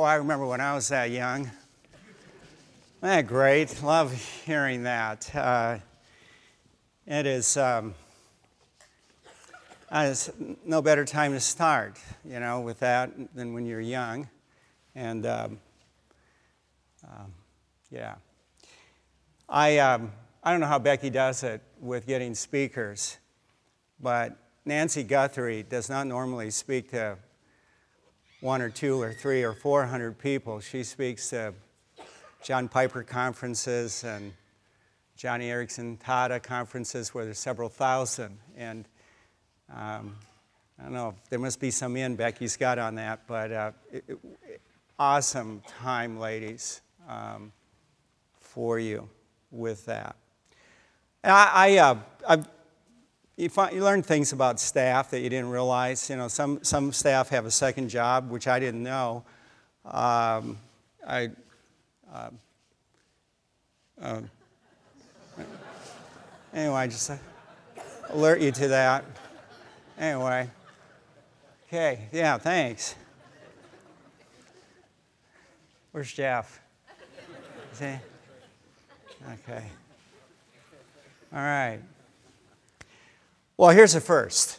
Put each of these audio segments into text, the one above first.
Oh, I remember when I was that young. Isn't great? Love hearing that. Uh, it is. Um, uh, no better time to start, you know, with that than when you're young. And um, um, yeah. I, um, I don't know how Becky does it with getting speakers, but Nancy Guthrie does not normally speak to one or two or three or four hundred people. She speaks to John Piper conferences and Joni Eareckson Tada conferences where there's several thousand. And um, I don't know, there must be some in Becky's got on that, but uh, it, it, awesome time, ladies, um, for you with that. I, I, uh, I you, find, you learn things about staff that you didn't realize. You know, some, some staff have a second job, which I didn't know. Um, I, uh, uh, anyway, I just alert you to that. Anyway, okay, yeah, thanks. Where's Jeff? Is he? Okay. All right. Well, here's the first.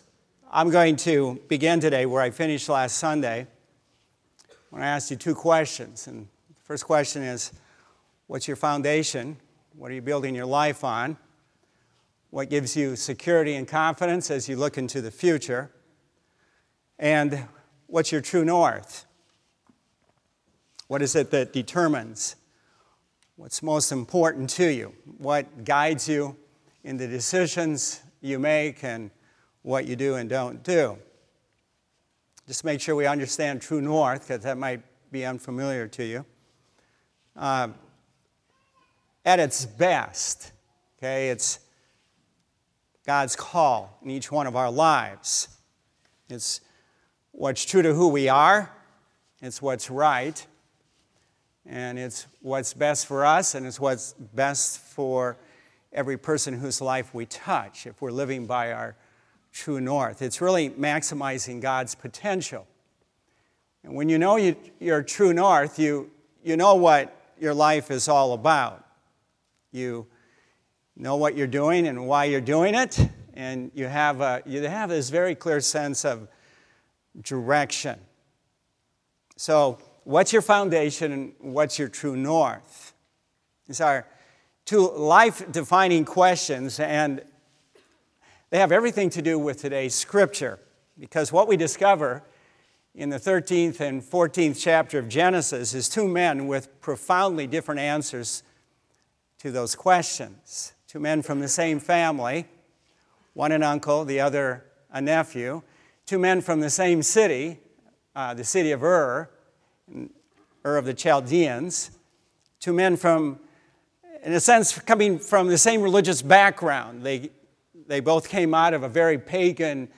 I'm going to begin today where I finished last Sunday when I asked you two questions. And the first question is What's your foundation? What are you building your life on? what gives you security and confidence as you look into the future, and what's your true north? What is it that determines what's most important to you? What guides you in the decisions you make and what you do and don't do? Just make sure we understand true north, because that might be unfamiliar to you. Uh, at its best, okay, it's God's call in each one of our lives. It's what's true to who we are, it's what's right, and it's what's best for us, and it's what's best for every person whose life we touch if we're living by our true north. It's really maximizing God's potential. And when you know you, your true north, you, you know what your life is all about. You know what you're doing and why you're doing it, and you have, a, you have this very clear sense of direction. So, what's your foundation and what's your true north? These are two life defining questions, and they have everything to do with today's scripture. Because what we discover in the 13th and 14th chapter of Genesis is two men with profoundly different answers to those questions two men from the same family, one an uncle, the other a nephew, two men from the same city, uh, the city of Ur, Ur of the Chaldeans, two men from, in a sense, coming from the same religious background. They, they both came out of a very pagan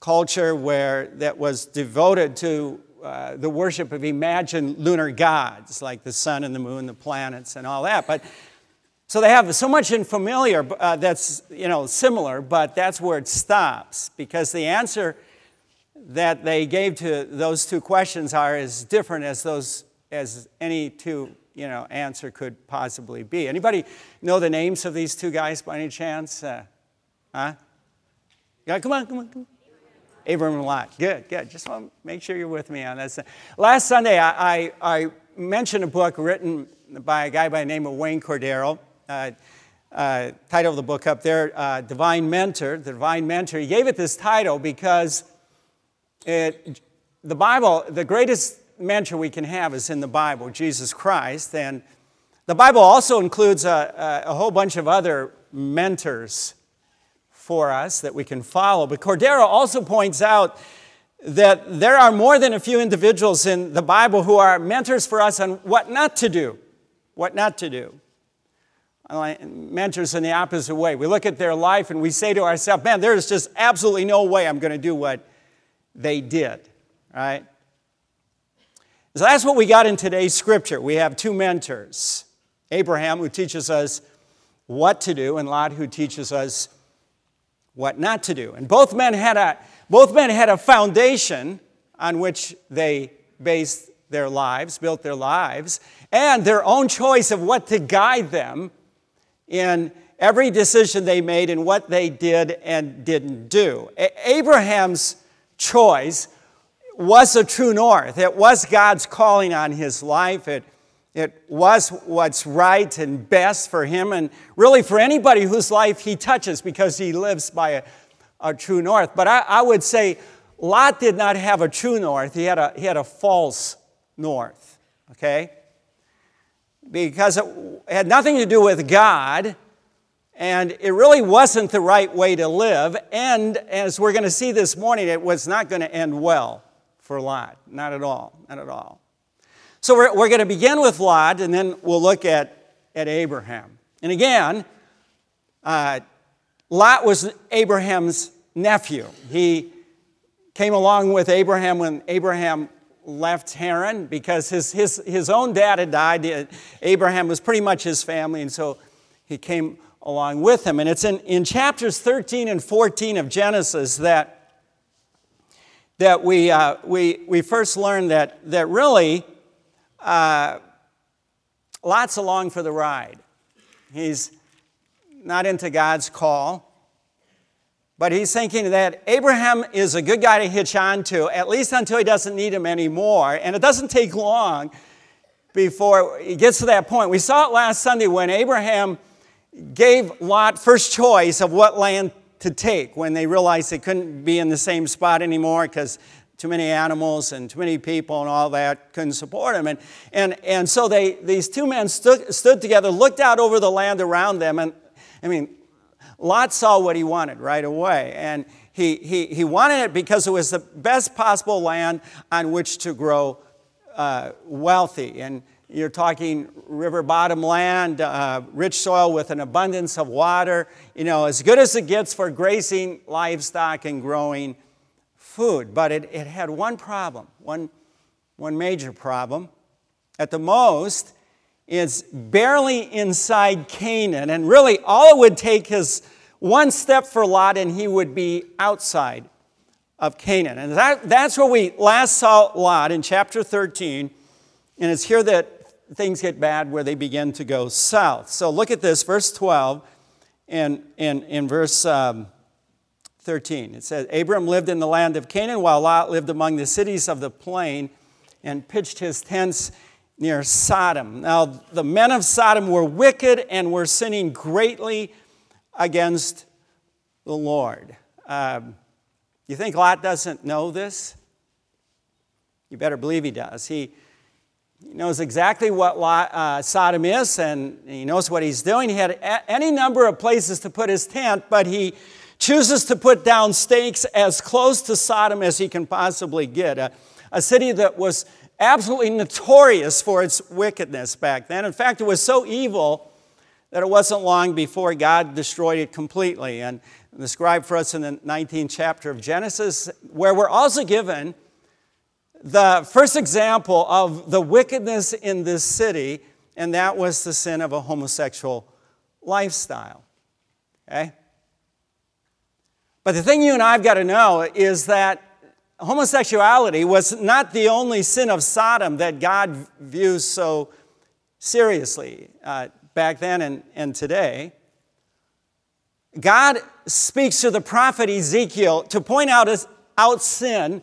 culture where that was devoted to uh, the worship of imagined lunar gods like the sun and the moon, the planets, and all that. But so they have so much in familiar uh, that's you know similar, but that's where it stops because the answer that they gave to those two questions are as different as those as any two you know answer could possibly be. Anybody know the names of these two guys by any chance? Uh, huh? Yeah, come on, come on, come on. Abraham and Lot. Good, good. Just want to make sure you're with me on this. Last Sunday, I, I, I mentioned a book written by a guy by the name of Wayne Cordeiro. uh, uh, title of the book up there, uh, Divine Mentor, the Divine Mentor. He gave it this title because it, the Bible, the greatest mentor we can have is in the Bible, Jesus Christ. And the Bible also includes a, a, a whole bunch of other mentors for us that we can follow. But Cordeiro also points out that there are more than a few individuals in the Bible who are mentors for us on what not to do. What not to do mentors in the opposite way. We look at their life and we say to ourselves, man, there's just absolutely no way I'm going to do what they did, right? So that's what we got in today's scripture. We have two mentors Abraham, who teaches us what to do, and Lot, who teaches us what not to do. And both men had a, both men had a foundation on which they based their lives, built their lives, and their own choice of what to guide them in every decision they made and what they did and didn't do. Abraham's choice was a true north. It was God's calling on his life. It, it was what's right and best for him and really for anybody whose life he touches because he lives by a, a true north. But I, I would say Lot did not have a true north, he had a, he had a false north, okay? Because it had nothing to do with God, and it really wasn't the right way to live. And as we're going to see this morning, it was not going to end well for Lot. Not at all. Not at all. So we're, we're going to begin with Lot, and then we'll look at, at Abraham. And again, uh, Lot was Abraham's nephew. He came along with Abraham when Abraham left Haran because his, his, his own dad had died. Abraham was pretty much his family, and so he came along with him. And it's in, in chapters 13 and 14 of Genesis that, that we, uh, we, we first learned that, that really uh, Lot's along for the ride. He's not into God's call. But he's thinking that Abraham is a good guy to hitch on to, at least until he doesn't need him anymore. And it doesn't take long before he gets to that point. We saw it last Sunday when Abraham gave Lot first choice of what land to take when they realized they couldn't be in the same spot anymore because too many animals and too many people and all that couldn't support them. And, and, and so they, these two men stood, stood together, looked out over the land around them, and I mean, Lot saw what he wanted right away. And he, he, he wanted it because it was the best possible land on which to grow uh, wealthy. And you're talking river bottom land, uh, rich soil with an abundance of water, you know, as good as it gets for grazing livestock and growing food. But it, it had one problem, one, one major problem. At the most, it's barely inside Canaan, and really all it would take is one step for Lot, and he would be outside of Canaan. And that, that's where we last saw Lot in chapter 13, and it's here that things get bad where they begin to go south. So look at this, verse 12 and in, in verse um, 13. It says, Abram lived in the land of Canaan, while Lot lived among the cities of the plain and pitched his tents near Sodom. Now, the men of Sodom were wicked and were sinning greatly against the Lord. Um, you think Lot doesn't know this? You better believe he does. He, he knows exactly what uh, Sodom is and he knows what he's doing. He had a- any number of places to put his tent, but he chooses to put down stakes as close to Sodom as he can possibly get. A, a city that was absolutely notorious for its wickedness back then. In fact, it was so evil that it wasn't long before God destroyed it completely. And described for us in the 19th chapter of Genesis, where we're also given the first example of the wickedness in this city, and that was the sin of a homosexual lifestyle. Okay? But the thing you and I've got to know is that homosexuality was not the only sin of Sodom that God views so seriously uh, back then and, and today. God speaks to the prophet Ezekiel to point out, out sin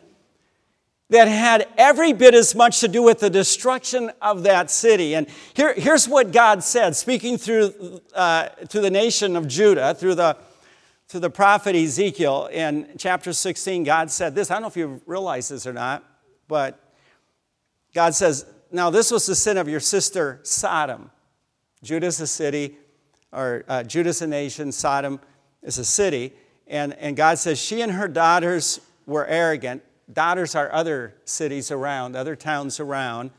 that had every bit as much to do with the destruction of that city. And here, here's what God said, speaking through uh, to the nation of Judah, through the, through the prophet Ezekiel in chapter 16. God said this. I don't know if you realize this or not, but God says, Now this was the sin of your sister Sodom. Judah's a city, or uh, Judah's a nation, Sodom is a city. And, and God says she and her daughters were arrogant. Daughters are other cities around, other towns around.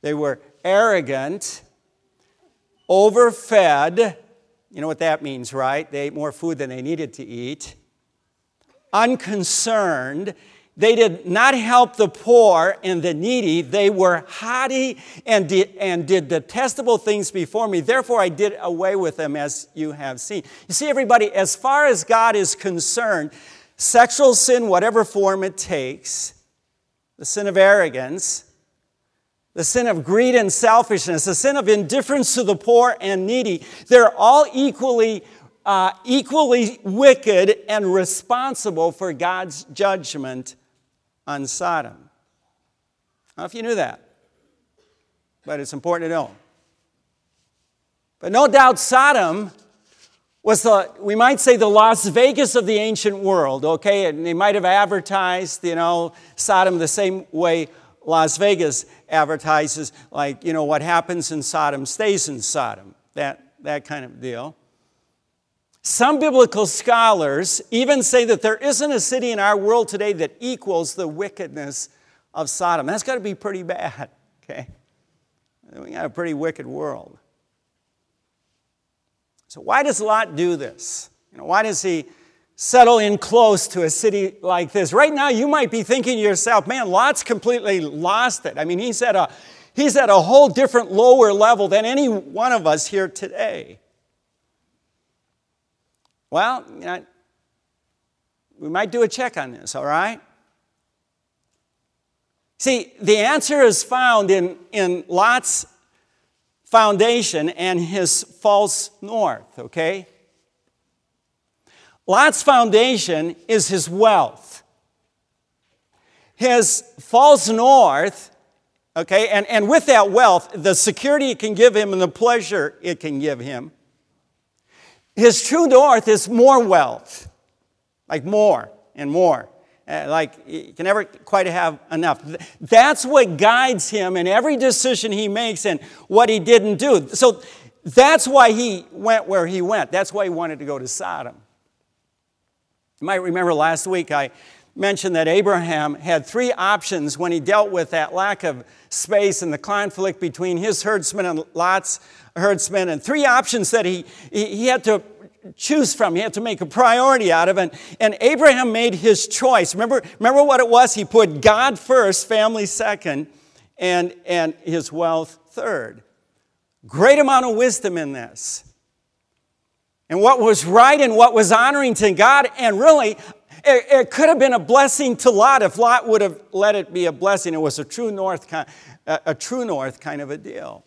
They were arrogant, overfed. You know what that means, right? They ate more food than they needed to eat. Unconcerned they did not help the poor and the needy. They were haughty and and did detestable things before me. Therefore, I did away with them, as you have seen. You see, everybody, as far as God is concerned, sexual sin, whatever form it takes, the sin of arrogance, the sin of greed and selfishness, the sin of indifference to the poor and needy, they're all equally, uh, equally wicked and responsible for God's judgment on Sodom. I don't know if you knew that, but it's important to know. But no doubt Sodom was the, we might say, the Las Vegas of the ancient world, okay? And they might have advertised, you know, Sodom the same way Las Vegas advertises, like, you know, what happens in Sodom stays in Sodom, that, that kind of deal. Some biblical scholars even say that there isn't a city in our world today that equals the wickedness of Sodom. That's got to be pretty bad, okay? We got a pretty wicked world. So, why does Lot do this? You know, why does he settle in close to a city like this. Right now, you might be thinking to yourself, man, Lot's completely lost it. I mean, he's at a, he's at a whole different lower level than any one of us here today. Well, you know, we might do a check on this, all right? See, the answer is found in, in Lot's foundation and his false north, okay? Lot's foundation is his wealth. His false north, okay, and, and with that wealth, the security it can give him and the pleasure it can give him. His true north is more wealth, like more and more. Uh, like you can never quite have enough. That's what guides him in every decision he makes and what he didn't do. So that's why he went where he went. That's why he wanted to go to Sodom. You might remember last week I mentioned that Abraham had three options when he dealt with that lack of space and the conflict between his herdsmen and Lot's herdsmen, and three options that he, he had to choose from. He had to make a priority out of it. And Abraham made his choice. Remember, remember what it was? He put God first, family second, and, and his wealth third. Great amount of wisdom in this and what was right and what was honoring to God. And really, it, it, could have been a blessing to Lot if Lot would have let it be a blessing. It was a true north, a true north kind of a deal.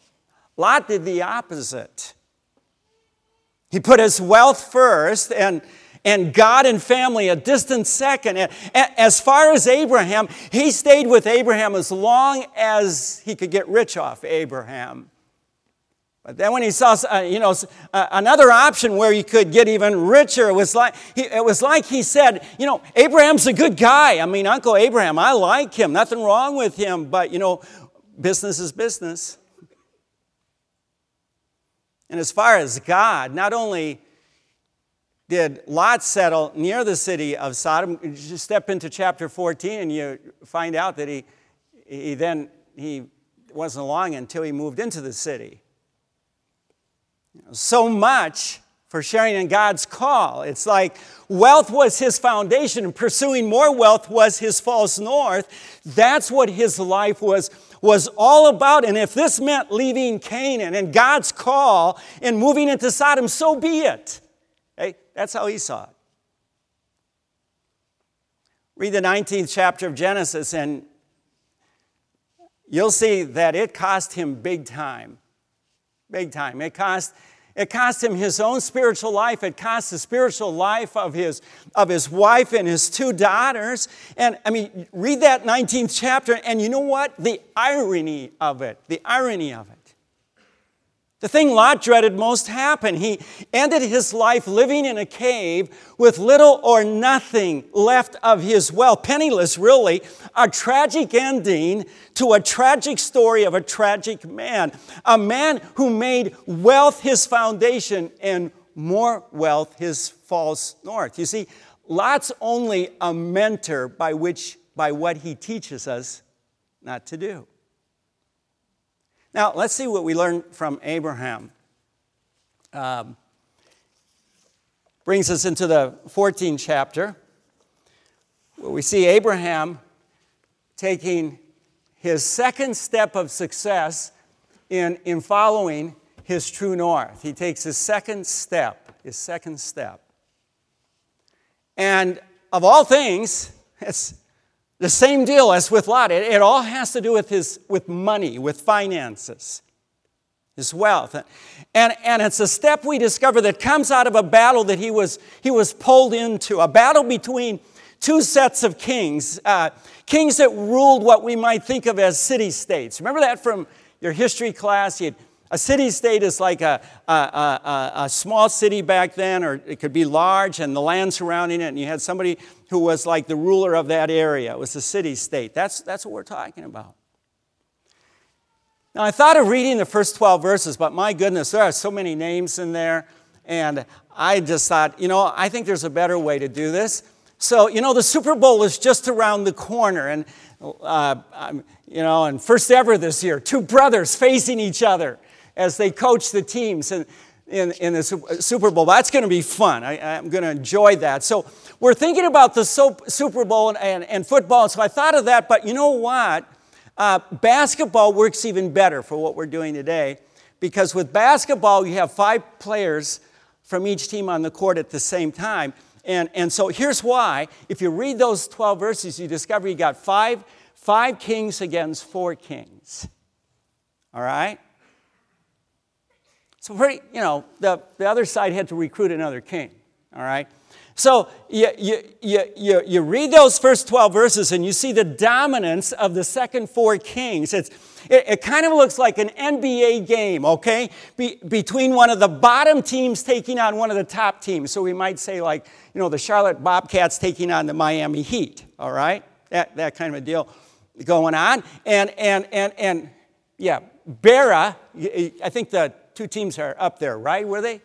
Lot did the opposite. He put his wealth first and, and God and family a distant second. And as far as Abraham, he stayed with Abraham as long as he could get rich off Abraham. But then when he saw, uh, you know, uh, another option where he could get even richer, it was like he, it was like he said, you know, Abraham's a good guy. I mean, Uncle Abraham, I like him. Nothing wrong with him. But you know, business is business. And as far as God, not only did Lot settle near the city of Sodom, you step into chapter 14 and you find out that he, he then he wasn't long until he moved into the city. So much for sharing in God's call. It's like wealth was his foundation, and pursuing more wealth was his false north. That's what his life was, was all about. And if this meant leaving Canaan and God's call and moving into Sodom, so be it. Hey, that's how he saw it. Read the 19th chapter of Genesis, and you'll see that it cost him big time. Big time. It cost, it cost him his own spiritual life. It cost the spiritual life of his, of his wife and his two daughters. And I mean, read that 19th chapter, and you know what? The irony of it. The irony of it. The thing Lot dreaded most happened. He ended his life living in a cave with little or nothing left of his wealth, penniless, really. A tragic ending to a tragic story of a tragic man. A man who made wealth his foundation and more wealth his false north. You see, Lot's only a mentor by which by what he teaches us not to do. Now, let's see what we learn from Abraham. Um, brings us into the 14th chapter, where we see Abraham taking his second step of success in, in following his true north. He takes his second step, his second step. And of all things, it's The same deal as with Lot. It, it all has to do with his with money, with finances, his wealth. And, and it's a step we discover that comes out of a battle that he was, he was pulled into, a battle between two sets of kings, uh, kings that ruled what we might think of as city states. Remember that from your history class? You'd, a city state is like a, a, a, a, small city back then, or it could be large, and the land surrounding it, and you had somebody who was like the ruler of that area. It was a city state. That's, that's what we're talking about. Now, I thought of reading the first 12 verses, but my goodness, there are so many names in there, and I just thought, you know, I think there's a better way to do this. So, you know, the Super Bowl is just around the corner, and, uh, you know, and first ever this year, two brothers facing each other as they coach the teams in, in, in the Super Bowl. That's going to be fun. I, am going to enjoy that. So we're thinking about the Super Bowl and, and, and football. So I thought of that, but you know what? Uh, basketball works even better for what we're doing today because with basketball, you have five players from each team on the court at the same time. And, and so here's why. If you read those 12 verses, you discover you got five, five kings against four kings. All right? So, pretty, you know, the, the other side had to recruit another king, all right? So, you, you, you, you, read those first 12 verses and you see the dominance of the second four kings. It's, it, it kind of looks like an NBA game, okay? Be, between one of the bottom teams taking on one of the top teams. So, we might say, like, you know, the Charlotte Bobcats taking on the Miami Heat, all right? That, that kind of a deal going on. And, and, and, and yeah, Bera, I think the two teams are up there, right? Were they?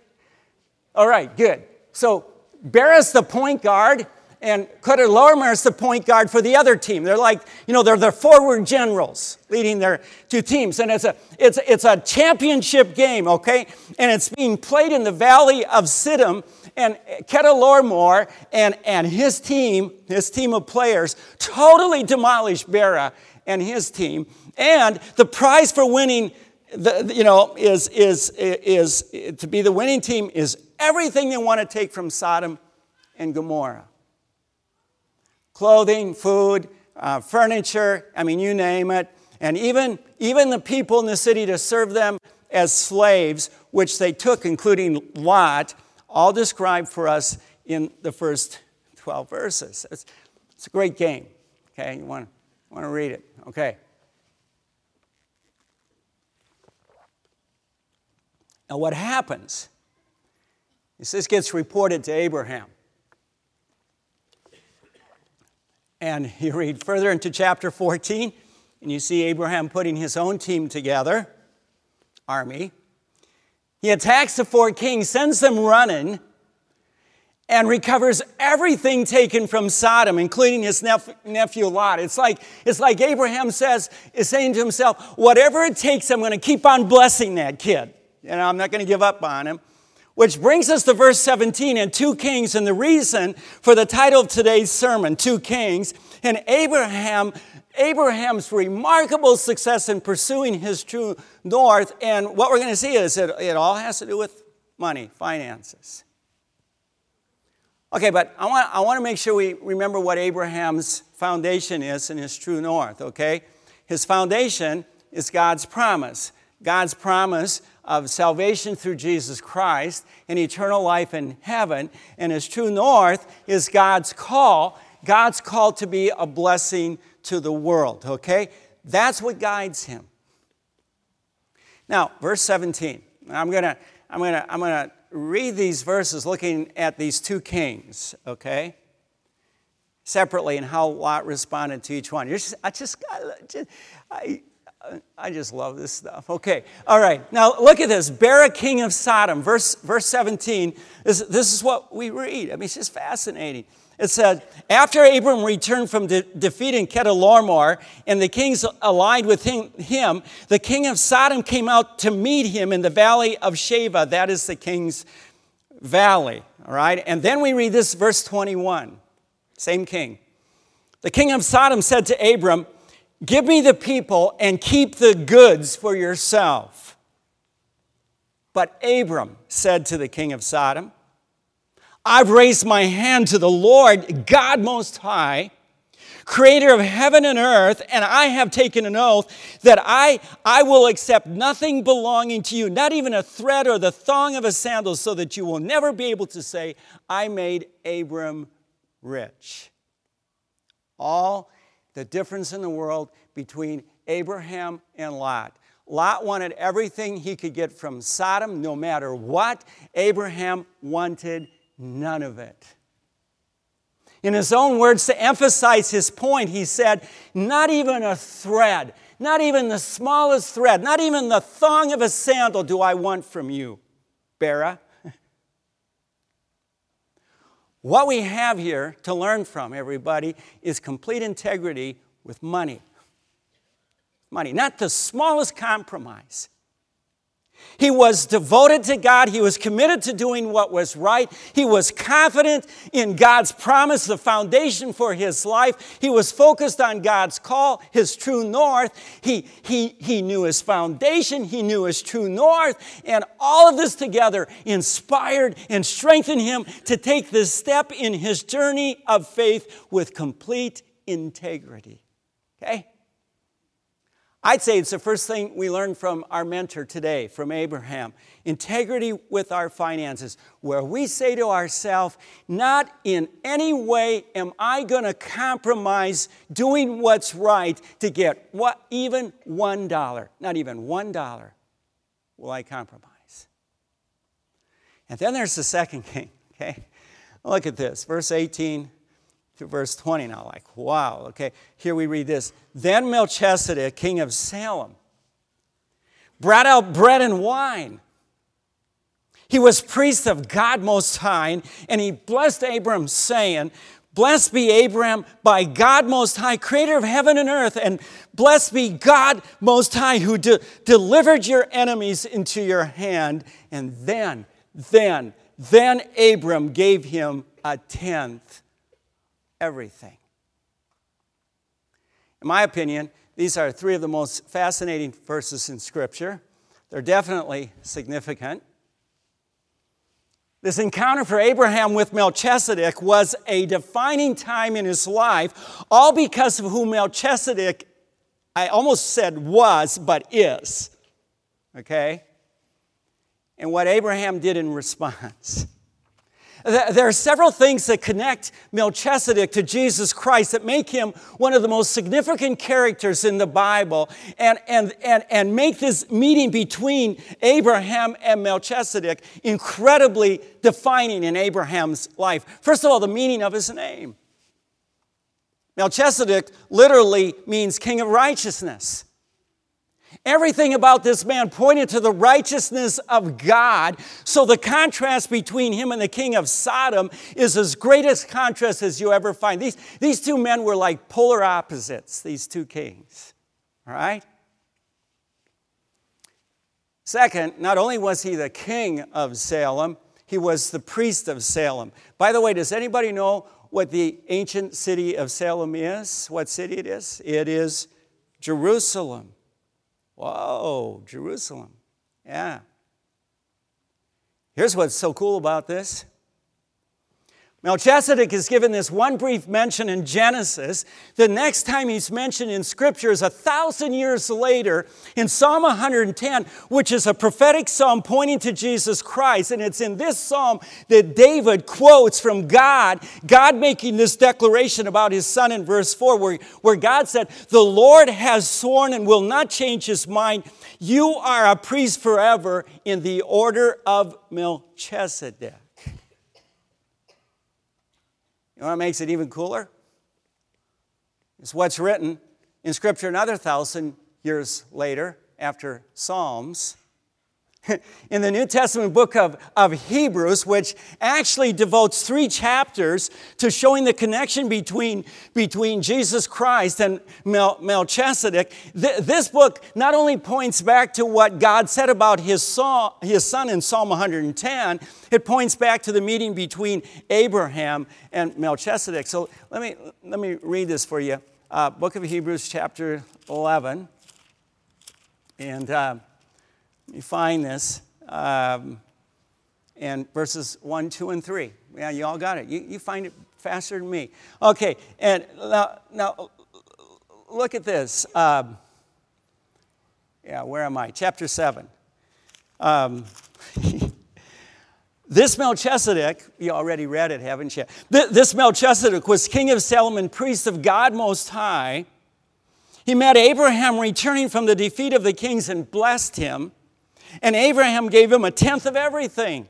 All right, good. So Bera's the point guard, and Chedorlaomer is the point guard for the other team. They're like, you know, they're the forward generals leading their two teams. And it's a, it's, it's a championship game, okay? And it's being played in the valley of Siddim. And Chedorlaomer and, and his team, his team of players, totally demolished Bera and his team. And the prize for winning the, you know, is, is, is, is to be the winning team is everything they want to take from Sodom and Gomorrah clothing, food, uh, furniture, I mean, you name it. And even, even the people in the city to serve them as slaves, which they took, including Lot, all described for us in the first 12 verses. It's, it's a great game. Okay, you want, want to read it. Okay. Now, what happens is this gets reported to Abraham. And you read further into chapter 14, and you see Abraham putting his own team together, army. He attacks the four kings, sends them running, and recovers everything taken from Sodom, including his nephew Lot. It's like, it's like Abraham says, is saying to himself, whatever it takes, I'm going to keep on blessing that kid. You know, I'm not going to give up on him. Which brings us to verse 17 and two kings, and the reason for the title of today's sermon, Two Kings, and Abraham, Abraham's remarkable success in pursuing his true north. And what we're going to see is that it all has to do with money, finances. Okay, but I want, I want to make sure we remember what Abraham's foundation is in his true north, okay? His foundation is God's promise. God's promise of salvation through Jesus Christ and eternal life in heaven. And his true north is God's call, God's call to be a blessing to the world, okay? That's what guides him. Now, verse 17. I'm going to I'm going to I'm going to read these verses looking at these two kings, okay? Separately and how Lot responded to each one. You're just, I just, I, I just love this stuff. Okay, all right. Now look at this. Bera, king of Sodom, verse, verse 17. This, this is what we read. I mean, it's just fascinating. It said, after Abram returned from de- defeating Chedorlaomer and the kings allied with him, him, the king of Sodom came out to meet him in the valley of Shaveh. That is the king's valley. All right. And then we read this, verse 21. Same king. The king of Sodom said to Abram, Give me the people and keep the goods for yourself. But Abram said to the king of Sodom, I've raised my hand to the Lord, God Most High. creator of heaven and earth, and I have taken an oath that I, I will accept nothing belonging to you, not even a thread or the thong of a sandal, so that you will never be able to say, I made Abram rich. All the difference in the world between Abraham and Lot. Lot wanted everything he could get from Sodom, no matter what. Abraham wanted none of it. In his own words, to emphasize his point, he said, Not even a thread, not even the smallest thread, not even the thong of a sandal do I want from you, Bera. What we have here to learn from, everybody, is complete integrity with money. Money, not the smallest compromise. He was devoted to God. He was committed to doing what was right. He was confident in God's promise, the foundation for his life. He was focused on God's call, his true north. He, he, he knew his foundation, he knew his true north. And all of this together inspired and strengthened him to take this step in his journey of faith with complete integrity. Okay? I'd say it's the first thing we learned from our mentor today, from Abraham. Integrity with our finances, where we say to ourselves, not in any way am I going to compromise doing what's right to get what, even one dollar, not even one dollar will I compromise. And then there's the second king, okay? Look at this, verse 18 to verse 20 now. Like, wow, okay. Here we read this. Then Melchizedek, king of Salem, brought out bread and wine. He was priest of God Most High, and he blessed Abram, saying, Blessed be Abram by God Most High, creator of heaven and earth, and blessed be God Most High, who de- delivered your enemies into your hand. And then, then, then Abram gave him a tenth everything. In my opinion, these are three of the most fascinating verses in Scripture. They're definitely significant. This encounter for Abraham with Melchizedek was a defining time in his life, all because of who Melchizedek, I almost said was, but is. Okay? And what Abraham did in response. There are several things that connect Melchizedek to Jesus Christ that make him one of the most significant characters in the Bible and, and, and, and make this meeting between Abraham and Melchizedek incredibly defining in Abraham's life. First of all, the meaning of his name. Melchizedek literally means king of righteousness. Everything about this man pointed to the righteousness of God. So the contrast between him and the king of Sodom is as greatest contrast as you ever find. These, these two men were like polar opposites, these two kings. All right? Second, not only was he the king of Salem, he was the priest of Salem. By the way, does anybody know what the ancient city of Salem is? What city it is? It is Jerusalem. Whoa, Jerusalem. Yeah. Here's what's so cool about this Melchizedek is given this one brief mention in Genesis. The next time he's mentioned in Scripture is a thousand years later in Psalm 110, which is a prophetic psalm pointing to Jesus Christ. And it's in this psalm that David quotes from God, God making this declaration about his son in verse 4, where, where God said, The Lord has sworn and will not change his mind. You are a priest forever in the order of Melchizedek. You know what makes it even cooler? It's what's written in Scripture another thousand years later after Psalms in the New Testament book of, of Hebrews, which actually devotes three chapters to showing the connection between, between Jesus Christ and Mel, Melchizedek. Th- this book not only points back to what God said about his, son, his son in Psalm 110, it points back to the meeting between Abraham and Melchizedek. So let me, let me read this for you. Uh, book of Hebrews, chapter 11. And. Uh, you find this. Um, and verses 1, 2, and 3. Yeah, you all got it. You, you find it faster than me. Okay, and now, now look at this. Um, yeah, where am I? Chapter 7. Um, this Melchizedek, you already read it, haven't you? This Melchizedek was king of Salem, and priest of God Most High. He met Abraham returning from the defeat of the kings and blessed him. And Abraham gave him a tenth of everything.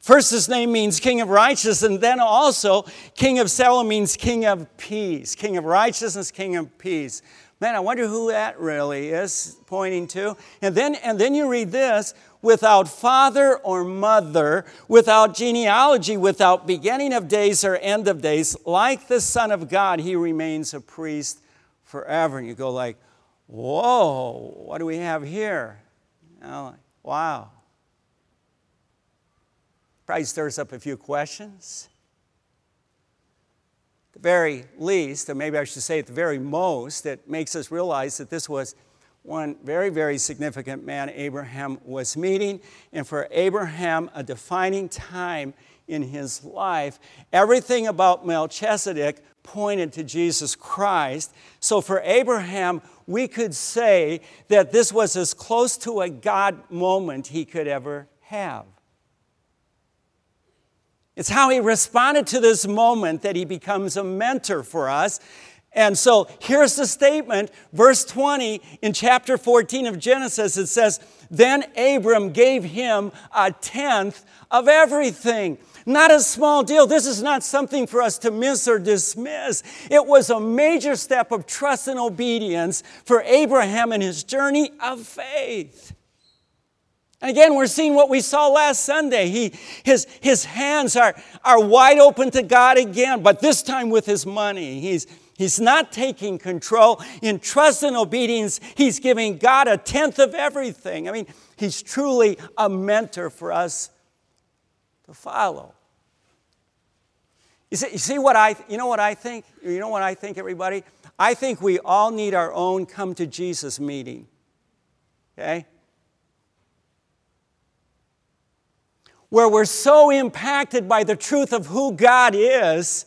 First, his name means king of righteousness, and then also king of Salem means king of peace. King of righteousness, king of peace. Man, I wonder who that really is pointing to. And then, and then you read this without father or mother, without genealogy, without beginning of days or end of days, like the Son of God, he remains a priest forever. And you go like, whoa, what do we have here? You know, wow. Probably stirs up a few questions. At the very least, or maybe I should say at the very most, it makes us realize that this was one very, very significant man Abraham was meeting, and for Abraham, a defining time in his life. Everything about Melchizedek pointed to Jesus Christ. So for Abraham, we could say that this was as close to a God moment he could ever have. It's how he responded to this moment that he becomes a mentor for us. And so here's the statement, verse 20 in chapter 14 of Genesis. It says, Then Abram gave him a tenth of everything. Not a small deal. This is not something for us to miss or dismiss. It was a major step of trust and obedience for Abraham in his journey of faith. And again, we're seeing what we saw last Sunday. He, his, his hands are, are wide open to God again, but this time with his money. He's, he's not taking control. In trust and obedience, he's giving God a tenth of everything. I mean, he's truly a mentor for us to follow. You see, you see what I, you know what I think? You know what I think, everybody? I think we all need our own come to Jesus meeting. Okay? where we're so impacted by the truth of who God is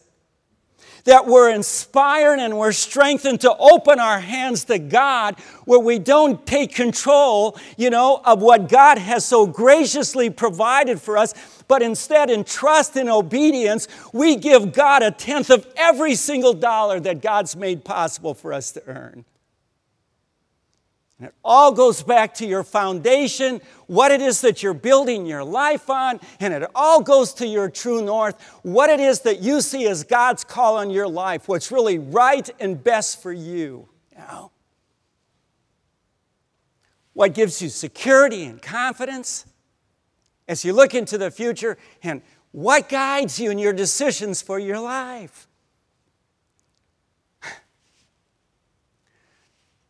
that we're inspired and we're strengthened to open our hands to God, where we don't take control, you know, of what God has so graciously provided for us, but instead, in trust and obedience, we give God a tenth of every single dollar that God's made possible for us to earn. And it all goes back to your foundation, what it is that you're building your life on, and it all goes to your true north, what it is that you see as God's call on your life, what's really right and best for you. know? What gives you security and confidence as you look into the future, and what guides you in your decisions for your life.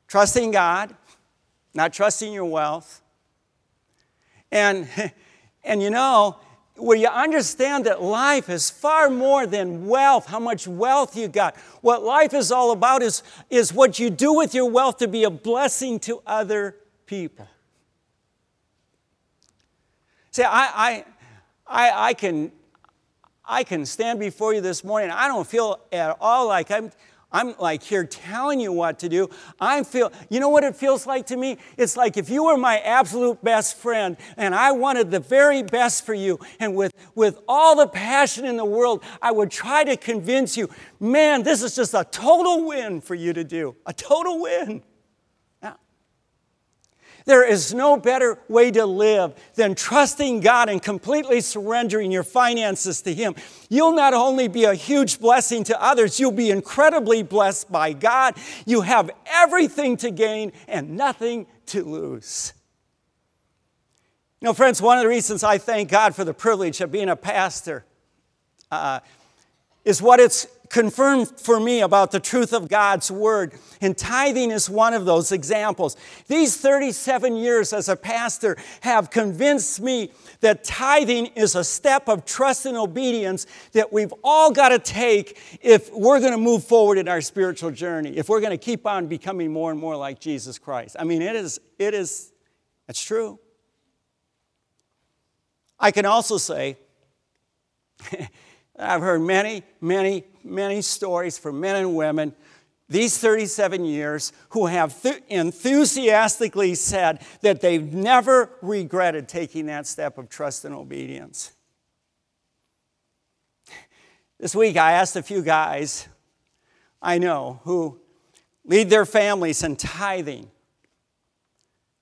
Trusting God not trusting your wealth. And, and you know, where you understand that life is far more than wealth, how much wealth you got. What life is all about is, is what you do with your wealth to be a blessing to other people. See, I, I, I, I, can, I can stand before you this morning. I don't feel at all like I'm, I'm like here telling you what to do. I feel, you know what it feels like to me? It's like if you were my absolute best friend and I wanted the very best for you, and with, with all the passion in the world, I would try to convince you, man, this is just a total win for you to do. A total win. There is no better way to live than trusting God and completely surrendering your finances to Him. You'll not only be a huge blessing to others, you'll be incredibly blessed by God. You have everything to gain and nothing to lose. You know, friends, one of the reasons I thank God for the privilege of being a pastor uh, is what it's confirmed for me about the truth of God's word. And tithing is one of those examples. These 37 years as a pastor have convinced me that tithing is a step of trust and obedience that we've all got to take if we're going to move forward in our spiritual journey, if we're going to keep on becoming more and more like Jesus Christ. I mean, it is, it is, it's true. I can also say, I've heard many, many, many stories from men and women these 37 years who have th- enthusiastically said that they've never regretted taking that step of trust and obedience. This week, I asked a few guys I know who lead their families in tithing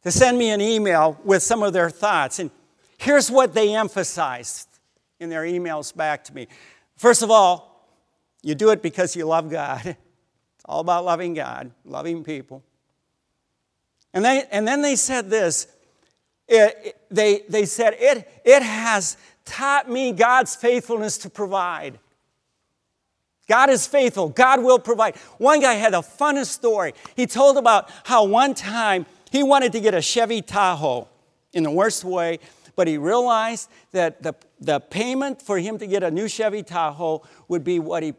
to send me an email with some of their thoughts. And here's what they emphasized in their emails back to me. First of all, you do it because you love God. It's all about loving God, loving people. And, they, and then they said this it, it, they, they said, it, it has taught me God's faithfulness to provide. God is faithful. God will provide. One guy had a funny story. He told about how one time he wanted to get a Chevy Tahoe in the worst way, but he realized that the, the payment for him to get a new Chevy Tahoe would be what he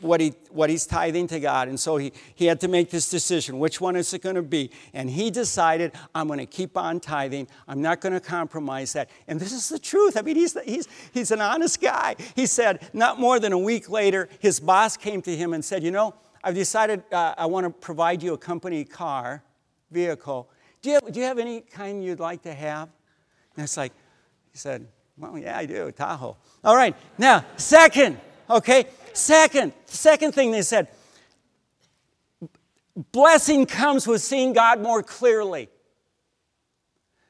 what, he, what he's tithing to God. And so he, he had to make this decision. Which one is it going to be? And he decided, I'm going to keep on tithing. I'm not going to compromise that. And this is the truth. I mean, he's, he's, he's an honest guy. He said, not more than a week later, his boss came to him and said, You know, I've decided uh, I want to provide you a company car, vehicle. Do you, have, do you have any kind you'd like to have? And it's like, he said, Well, yeah, I do, Tahoe. All right, now, second, okay? Second, second thing they said, blessing comes with seeing God more clearly.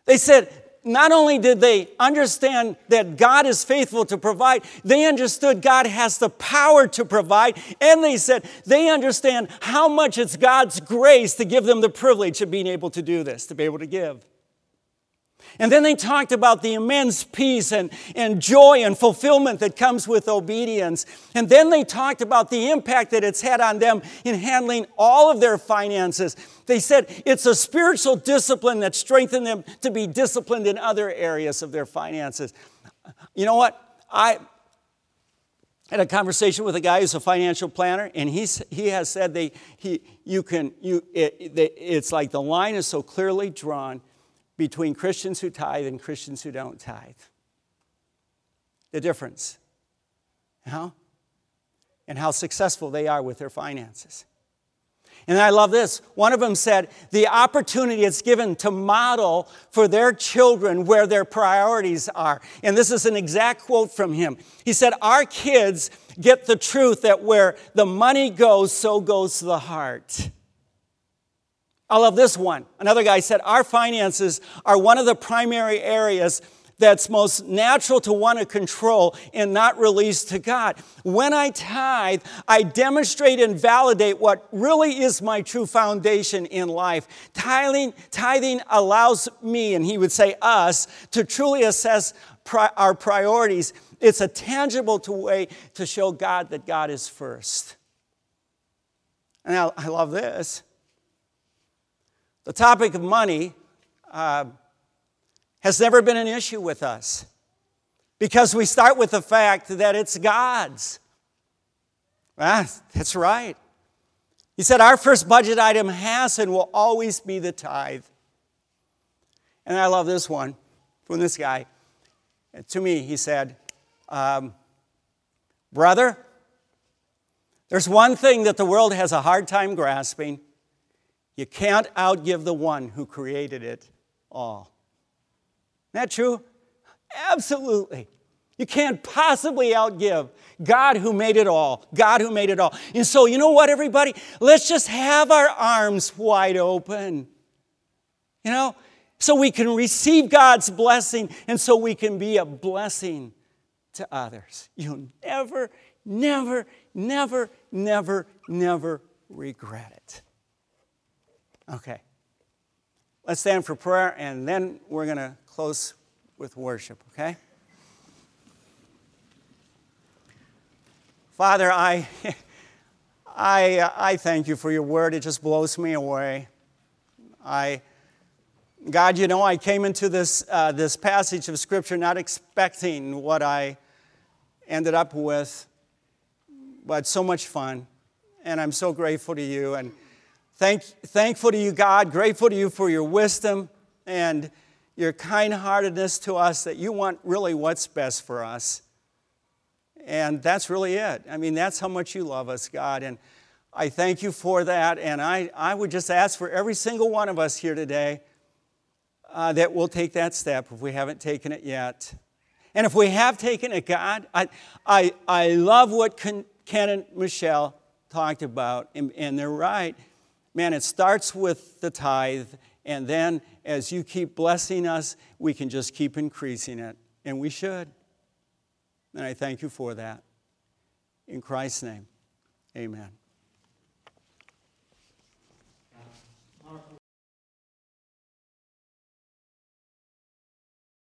They said, not only did they understand that God is faithful to provide, they understood God has the power to provide, and they said they understand how much it's God's grace to give them the privilege of being able to do this, to be able to give. And then they talked about the immense peace and, and joy and fulfillment that comes with obedience. And then they talked about the impact that it's had on them in handling all of their finances. They said it's a spiritual discipline that strengthened them to be disciplined in other areas of their finances. You know what? I had a conversation with a guy who's a financial planner, and he's, he has said they, he, you can, you, it, it's like the line is so clearly drawn between Christians who tithe and Christians who don't tithe. The difference. How? And how successful they are with their finances. And I love this. One of them said, the opportunity it's given to model for their children where their priorities are. And this is an exact quote from him. He said, Our kids get the truth that where the money goes, so goes the heart. I love this one. Another guy said, Our finances are one of the primary areas that's most natural to want to control and not release to God. When I tithe, I demonstrate and validate what really is my true foundation in life. Tithing, tithing allows me, and he would say us, to truly assess pri- our priorities. It's a tangible way to show God that God is first. And I, I love this. The topic of money uh, has never been an issue with us because we start with the fact that it's God's. Ah, that's right. He said, Our first budget item has and will always be the tithe. And I love this one from this guy. To me, he said, um, Brother, there's one thing that the world has a hard time grasping you can't outgive the one who created it all. Isn't that true? Absolutely. You can't possibly outgive God who made it all. God who made it all. And so, you know what, everybody? Let's just have our arms wide open. You know, so we can receive God's blessing and so we can be a blessing to others. You'll never, never, never, never, never regret it. Okay. Let's stand for prayer and then we're going to close with worship, okay? Father, I, I, I thank you for your word. It just blows me away. I, God, you know, I came into this, uh, this passage of Scripture not expecting what I ended up with, but so much fun. And I'm so grateful to you. And Thank, thankful to you, God, grateful to you for your wisdom and your kind heartedness to us that you want really what's best for us. And that's really it. I mean, that's how much you love us, God. And I thank you for that. And I, I would just ask for every single one of us here today uh, that we'll take that step if we haven't taken it yet. And if we have taken it, God, I, I, I love what Ken, Ken and Michelle talked about, and, and they're right. Man, it starts with the tithe, and then as you keep blessing us, we can just keep increasing it, and we should. And I thank you for that. In Christ's name, amen.